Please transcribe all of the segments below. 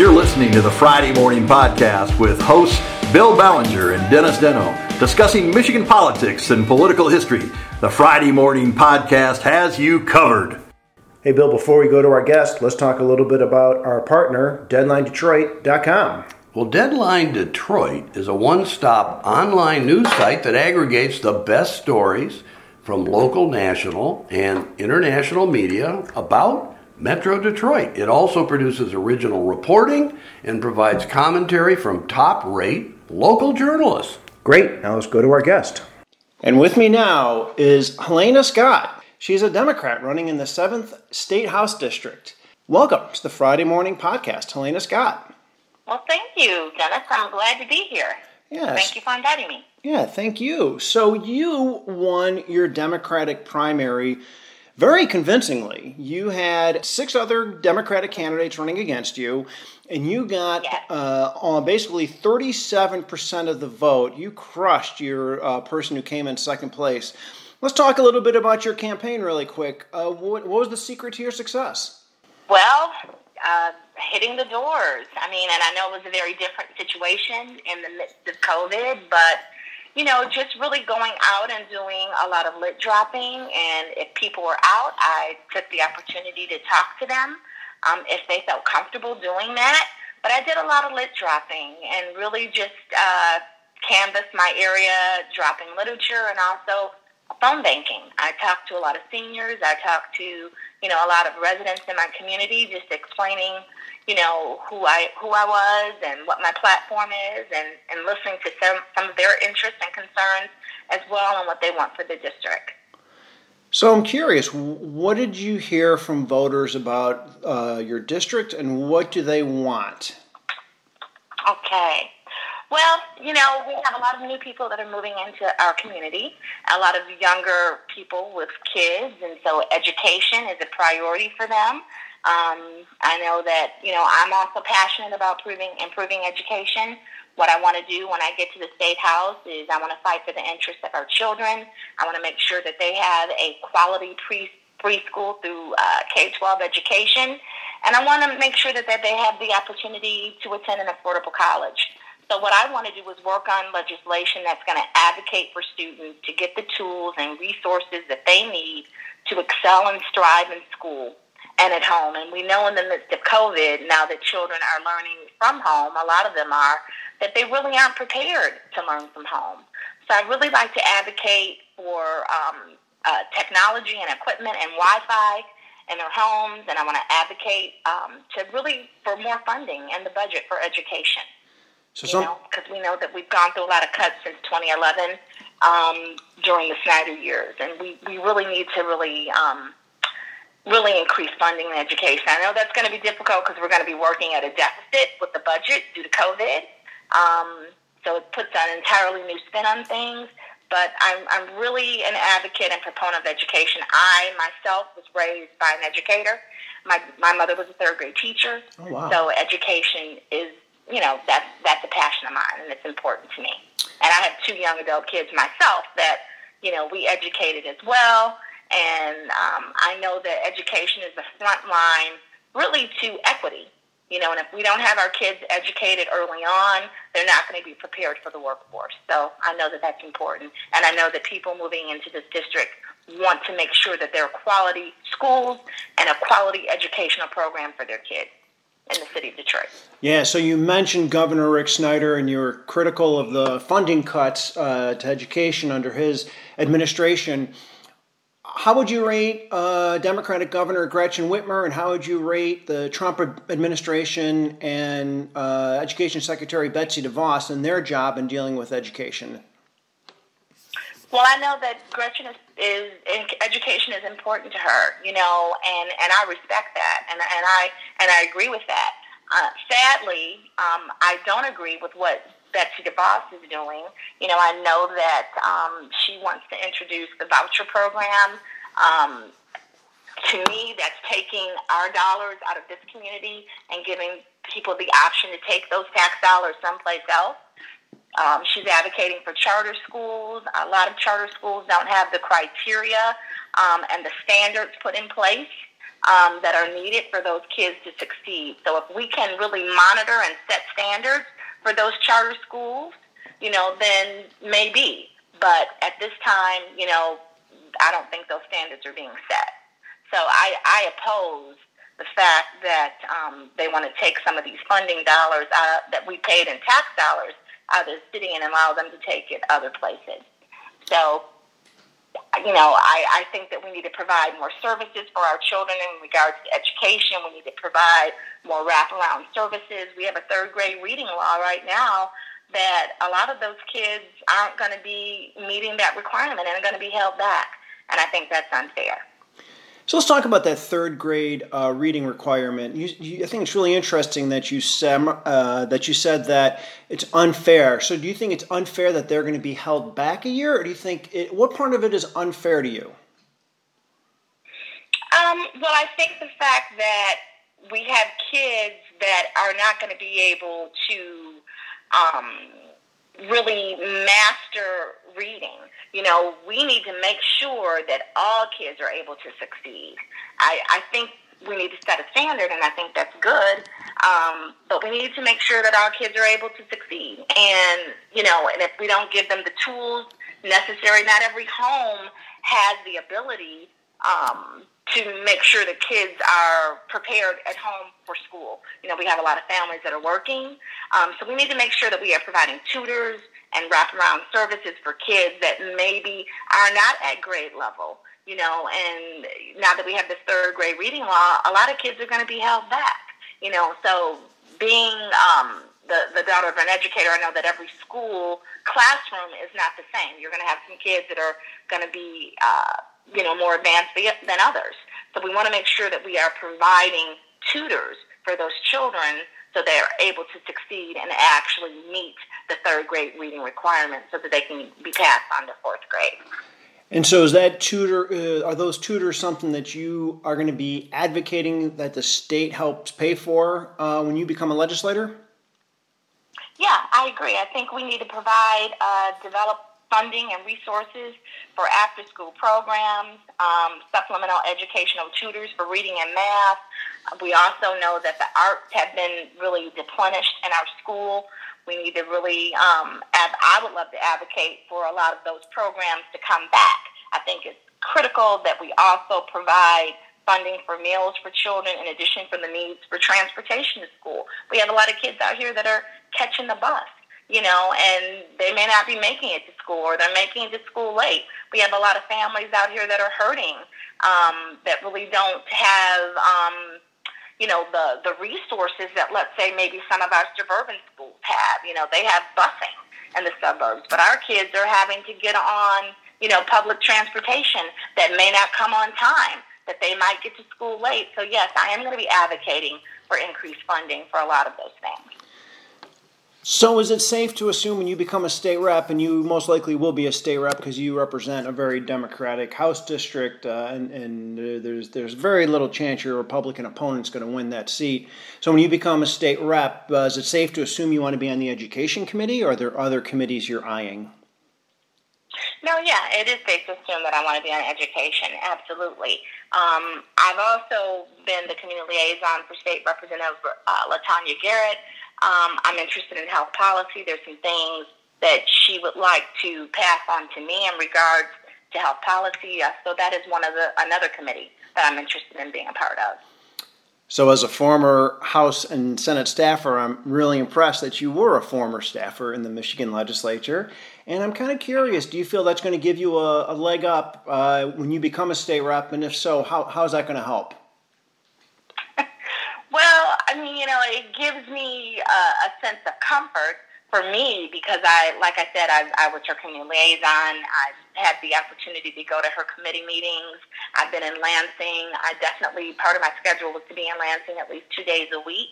You're listening to the Friday Morning Podcast with hosts Bill Ballenger and Dennis Denno discussing Michigan politics and political history. The Friday Morning Podcast has you covered. Hey, Bill, before we go to our guest, let's talk a little bit about our partner, DeadlineDetroit.com. Well, Deadline Detroit is a one stop online news site that aggregates the best stories from local, national, and international media about Metro Detroit. It also produces original reporting and provides commentary from top rate local journalists. Great. Now let's go to our guest. And with me now is Helena Scott. She's a Democrat running in the 7th State House District. Welcome to the Friday Morning Podcast, Helena Scott. Well, thank you, Dennis. I'm glad to be here. Yes. Thank you for inviting me. Yeah, thank you. So you won your Democratic primary very convincingly. You had six other Democratic candidates running against you, and you got Yes. uh, on basically 37% of the vote. You crushed your uh, person who came in second place. Let's talk a little bit about your campaign really quick. Uh, what, what was the secret to your success? Well, uh, hitting the doors. I mean, and I know it was a very different situation in the midst of COVID, but you know, just really going out and doing a lot of lit dropping. And if people were out, I took the opportunity to talk to them um, if they felt comfortable doing that. But I did a lot of lit dropping and really just uh, canvassed my area, dropping literature and also phone banking. I talked to a lot of seniors. I talked to you know a lot of residents in my community, just explaining you know who I who I was and what my platform is, and and listening to some some of their interests and concerns as well, and what they want for the district. So I'm curious, what did you hear from voters about uh, your district and what do they want? Okay. Well, you know, we have a lot of new people that are moving into our community, a lot of younger people with kids, and so education is a priority for them. Um, I know that, you know, I'm also passionate about improving, improving education. What I want to do when I get to the State House is I want to fight for the interests of our children. I want to make sure that they have a quality pre preschool through uh, K-12 education. And I want to make sure that, that they have the opportunity to attend an affordable college. So what I want to do is work on legislation that's going to advocate for students to get the tools and resources that they need to excel and strive in school and at home. And we know in the midst of COVID, now that children are learning from home, a lot of them are, that they really aren't prepared to learn from home. So I'd really like to advocate for um, uh, technology and equipment and Wi-Fi in their homes, and I want to advocate um, to really for more funding in the budget for education. So You some, know, because we know that we've gone through a lot of cuts since 2011 um, during the Snyder years, and we, we really need to really um, really increase funding in education. I know that's going to be difficult because we're going to be working at a deficit with the budget due to COVID. Um, so it puts an entirely new spin on things. But I'm, I'm really an advocate and proponent of education. I myself was raised by an educator. My, my mother was a third grade teacher. Oh, wow. So education is, you know, that's, that's a passion of mine and it's important to me. And I have two young adult kids myself that, you know, we educated as well. And um, I know that education is the front line really to equity. You know, and if we don't have our kids educated early on, they're not going to be prepared for the workforce. So I know that that's important. And I know that people moving into this district want to make sure that there are quality schools and a quality educational program for their kids in the city of Detroit. yeah, so you mentioned Governor Rick Snyder and you were critical of the funding cuts uh, to education under his administration. How would you rate uh, Democratic Governor Gretchen Whitmer, and how would you rate the Trump administration and uh, Education Secretary Betsy DeVos and their job in dealing with education? Well, I know that Gretchen is, is education is important to her, you know, and, and I respect that, and and I and I agree with that. Uh, sadly, um, I don't agree with what Betsy DeVos is doing. You know, I know that um, she wants to introduce the voucher program. Um, to me, that's taking our dollars out of this community and giving people the option to take those tax dollars someplace else. Um, she's advocating for charter schools. A lot of charter schools don't have the criteria um, and the standards put in place um, that are needed for those kids to succeed. So if we can really monitor and set standards for those charter schools, you know, then maybe. But at this time, you know, I don't think those standards are being set. So I, I oppose the fact that um, they want to take some of these funding dollars out that we paid in tax dollars the city and allow them to take it other places. So you know, I, I think that we need to provide more services for our children in regards to education. We need to provide more wraparound services. We have a third grade reading law right now that a lot of those kids aren't going to be meeting that requirement and are going to be held back. And I think that's unfair. So let's talk about that third grade uh, reading requirement. You, you, I think it's really interesting that you said uh, that you said that it's unfair. So do you think it's unfair that they're going to be held back a year, or do you think it, what part of it is unfair to you? Um, well, I think the fact that we have kids that are not going to be able to um, really master reading. You know, we need to make sure that all kids are able to succeed. I, I think we need to set a standard, and I think that's good. Um, but we need to make sure that our kids are able to succeed. And, you know, and if we don't give them the tools necessary, not every home has the ability um, to make sure the kids are prepared at home for school. You know, we have a lot of families that are working, um, so we need to make sure that we are providing tutors and wraparound services for kids that maybe are not at grade level. You know, and now that we have this third grade reading law, a lot of kids are going to be held back. You know, so being um, the, the daughter of an educator, I know that every school classroom is not the same. You're going to have some kids that are going to be uh, you know, more advanced than others. So we want to make sure that we are providing tutors for those children so they're able to succeed and actually meet the third grade reading requirements so that they can be passed on to fourth grade. And so, is that tutor? Uh, are those tutors something that you are going to be advocating that the state helps pay for uh, when you become a legislator? Yeah, I agree. I think we need to provide, uh, develop funding and resources for after school programs, um, supplemental educational tutors for reading and math. We also know that the arts have been really deplenished in our school. We need to really, um, I would love to advocate for a lot of those programs to come back. I think it's critical that we also provide funding for meals for children in addition for the needs for transportation to school. We have a lot of kids out here that are catching the bus you know, and they may not be making it to school or they're making it to school late. We have a lot of families out here that are hurting um, that really don't have, um, you know, the, the resources that, let's say, maybe some of our suburban schools have. You know, they have busing in the suburbs, but our kids are having to get on, you know, public transportation that may not come on time, that they might get to school late. So, yes, I am going to be advocating for increased funding for a lot of those things. So, is it safe to assume when you become a state rep, and you most likely will be a state rep because you represent a very Democratic House district, uh, and, and uh, there's there's very little chance your Republican opponent's going to win that seat. So, when you become a state rep, uh, is it safe to assume you want to be on the Education Committee, or are there other committees you're eyeing? No, yeah, it is safe to assume that I want to be on education. Absolutely. Um, I've also been the community liaison for State Representative uh, LaTanya Garrett. Um, I'm interested in health policy. There's some things that she would like to pass on to me in regards to health policy. Uh, so that is one of the another committee that I'm interested in being a part of. So, as a former House and Senate staffer, I'm really impressed that you were a former staffer in the Michigan legislature. And I'm kind of curious do you feel that's going to give you a, a leg up uh, when you become a state rep? And if so, how, how is that going to help? Well, I it gives me uh, a sense of comfort for me because I, like I said, I, I was her community liaison. I had the opportunity to go to her committee meetings. I've been in Lansing. I definitely, part of my schedule was to be in Lansing at least two days a week.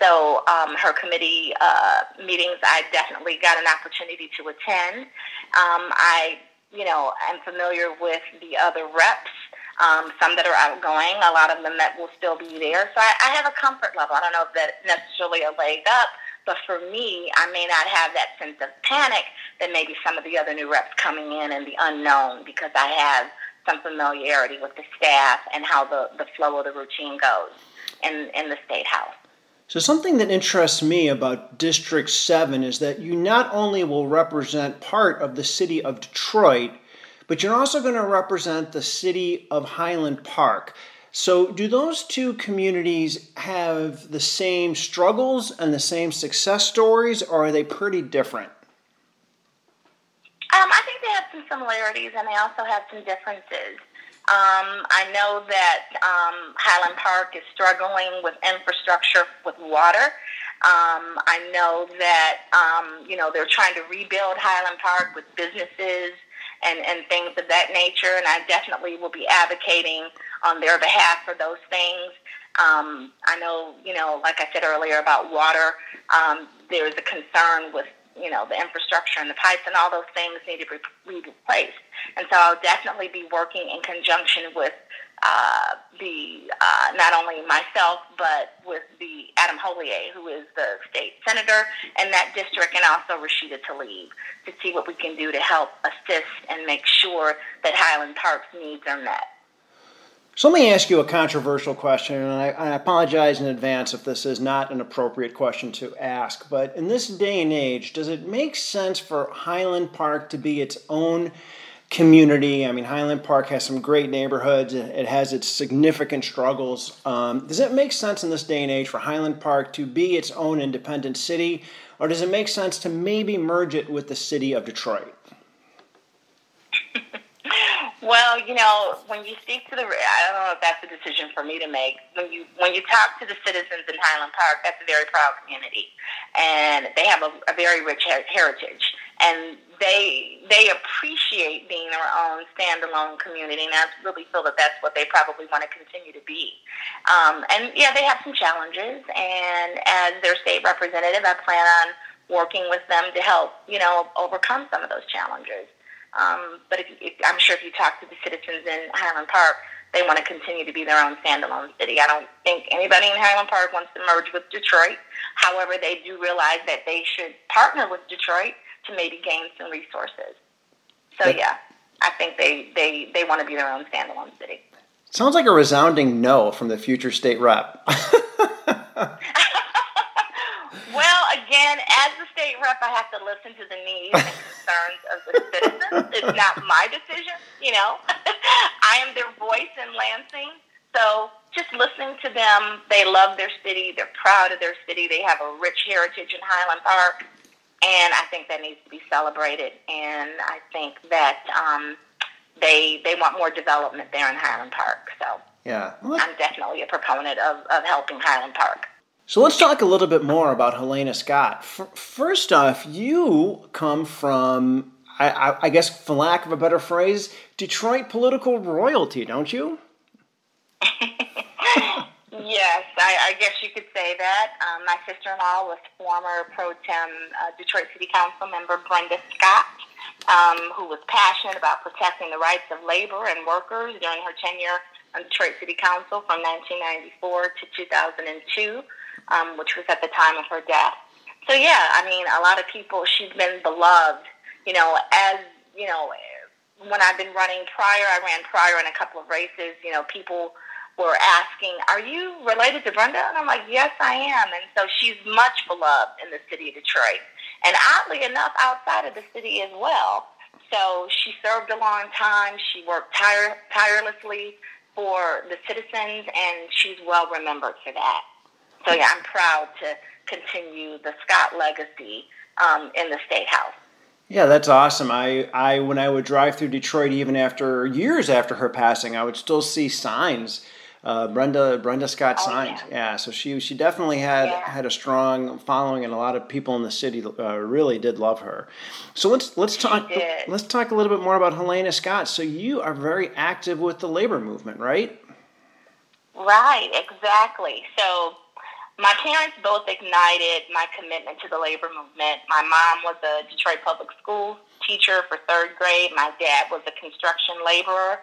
So um, her committee uh, meetings, I definitely got an opportunity to attend. Um, I, you know, am familiar with the other reps um, some that are outgoing, a lot of them that will still be there. So I, I have a comfort level. I don't know if that's necessarily a leg up, but for me, I may not have that sense of panic that maybe some of the other new reps coming in and the unknown because I have some familiarity with the staff and how the, the flow of the routine goes in, in the State House. So, something that interests me about District 7 is that you not only will represent part of the city of Detroit, but you're also going to represent the city of Highland Park. So, do those two communities have the same struggles and the same success stories, or are they pretty different? Um, I think they have some similarities and they also have some differences. Um, I know that um, Highland Park is struggling with infrastructure with water. Um, I know that um, you know they're trying to rebuild Highland Park with businesses and, and things of that nature, and I definitely will be advocating on their behalf for those things. Um, I know, you know, like I said earlier about water, um, there's a concern with you know, the infrastructure and the pipes and all those things need to be replaced. And so I'll definitely be working in conjunction with uh, the uh, not only myself but with the Adam Hollier, who is the state senator in that district, and also Rashida Tlaib, to see what we can do to help assist and make sure that Highland Park's needs are met. So let me ask you a controversial question, and I, I, apologize in advance if this is not an appropriate question to ask. But in this day and age, does it make sense for Highland Park to be its own community? I mean, Highland Park has some great neighborhoods, it has its significant struggles. Um, does it make sense in this day and age for Highland Park to be its own independent city, or does it make sense to maybe merge it with the city of Detroit? Well, you know, when you speak to the, I don't know if that's a decision for me to make. When you when you talk to the citizens in Highland Park, that's a very proud community, and they have a, a very rich heritage, and they they appreciate being their own standalone community, and I really feel that that's what they probably want to continue to be. Um, and yeah, they have some challenges, and as their state representative, I plan on working with them to help you know overcome some of those challenges. Um, but if, if, I'm sure if you talk to the citizens in Highland Park, they want to continue to be their own standalone city. I don't think anybody in Highland Park wants to merge with Detroit. However, they do realize that they should partner with Detroit to maybe gain some resources. So yeah, I think they, they, they want to be their own standalone city. Sounds like a resounding no from the future state rep. well, again, as the state rep, I have to listen to the needs and concerns of the citizens. It's not my decision, you know. I am their voice in Lansing. So just listening to them, they love their city. They're proud of their city. They have a rich heritage in Highland Park. And I think that needs to be celebrated. And I think that um, they they want more development there in Highland Park. So yeah, I'm definitely a proponent of, of helping Highland Park. So let's talk a little bit more about Helena Scott. First off, you come from, I, I, I, guess, for lack of a better phrase, Detroit political royalty, don't you? yes, I, I, guess you could say that. Um, my sister-in-law was former pro tem uh, Detroit City Council member Brenda Scott, um, who was passionate about protecting the rights of labor and workers during her tenure on Detroit City Council from 1994 to 2002 um, which was at the time of her death. So yeah, I mean, a lot of people. She's been beloved. You know, as you know, when I've been running prior, I ran prior in a couple of races. You know, people were asking, "Are you related to Brenda?" And I'm like, "Yes, I am." And so she's much beloved in the city of Detroit, and oddly enough, outside of the city as well. So she served a long time. She worked tire- tirelessly for the citizens, and she's well remembered for that. So yeah, I'm proud to continue the Scott legacy um, in the State House. Yeah, that's awesome. I, I when I would drive through Detroit, even after years after her passing, I would still see signs. Uh, Brenda Brenda Scott oh. Yeah. yeah. so she she definitely had yeah. had a strong following, and a lot of people in the city uh, really did love her. So let's let's talk let's talk a little bit more about Helena Scott. So you are very active with the labor movement, right? Right, exactly. So my parents both ignited my commitment to the labor movement. My mom was a Detroit public school teacher for third grade. My dad was a construction laborer.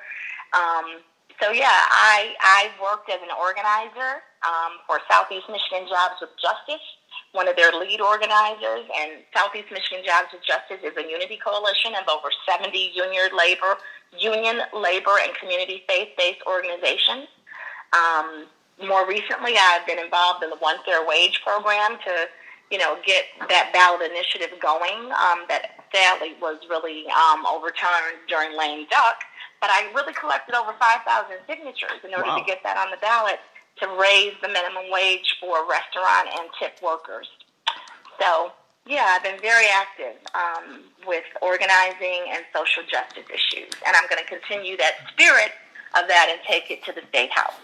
Um, so yeah, I I worked as an organizer um, for Southeast Michigan Jobs with Justice, one of their lead organizers. And Southeast Michigan Jobs with Justice is a unity coalition of over 70 union labor, union labor and community faith-based organizations. Um, more recently, I've been involved in the One Fair Wage program to, you know, get that ballot initiative going. Um, that sadly was really um, overturned during lame duck, but I really collected over 5,000 signatures in order wow. to get that on the ballot to raise the minimum wage for restaurant and tip workers. So, yeah, I've been very active um, with organizing and social justice issues, and I'm going to continue that spirit of that and take it to the state house.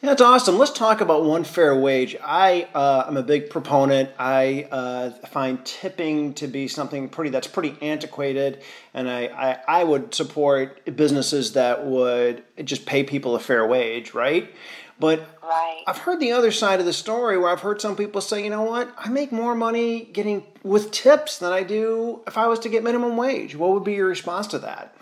That's awesome. Let's talk about one fair wage. I uh, am a big proponent. I uh, find tipping to be something pretty that's pretty antiquated, and I, I, I would support businesses that would just pay people a fair wage, right? But right. I've heard the other side of the story where I've heard some people say, you know what, I make more money getting with tips than I do if I was to get minimum wage. What would be your response to that?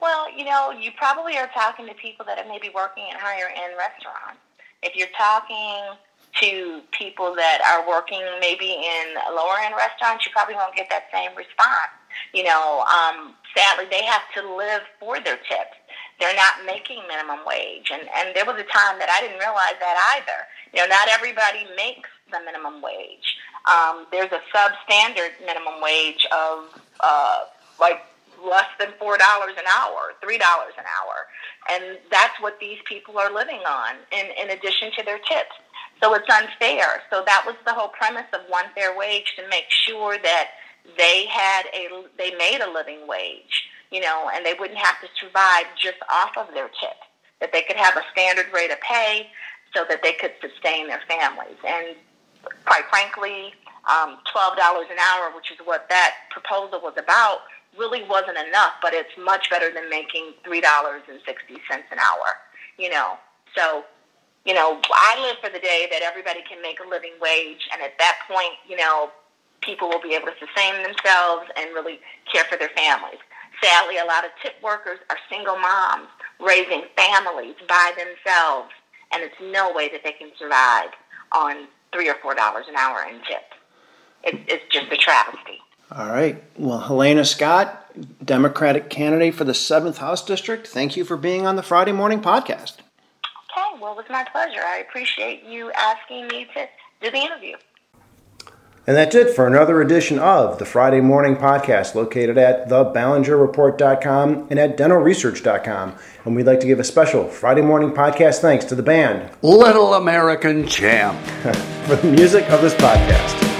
Well, you know, you probably are talking to people that are maybe working in higher end restaurants. If you're talking to people that are working maybe in lower end restaurants, you probably won't get that same response. You know, um, sadly, they have to live for their tips. They're not making minimum wage. And, and there was a time that I didn't realize that either. You know, not everybody makes the minimum wage. Um, there's a substandard minimum wage of uh, like less than four dollars an hour, three dollars an hour, and that's what these people are living on, in in addition to their tips. So it's unfair. So that was the whole premise of one fair wage to make sure that they had a they made a living wage, you know, and they wouldn't have to survive just off of their tip. That they could have a standard rate of pay so that they could sustain their families. And quite frankly, um, twelve dollars an hour, which is what that proposal was about, really wasn't enough, but it's much better than making three dollars and sixty cents an hour. You know, so you know, I live for the day that everybody can make a living wage, and at that point, you know, people will be able to sustain themselves and really care for their families. Sadly, a lot of tip workers are single moms raising families by themselves, and it's no way that they can survive on three or four dollars an hour in tips. It's, it's just a travesty. All right. Well, Helena Scott, Democratic candidate for the 7th House District, thank you for being on the Friday Morning Podcast. Okay. Well, it was my pleasure. I appreciate you asking me to do the interview. And that's it for another edition of the Friday Morning Podcast, located at theballengerreport.com and at dennoresearch.com. And we'd like to give a special Friday Morning Podcast thanks to the band Little American Champ for the music of this podcast.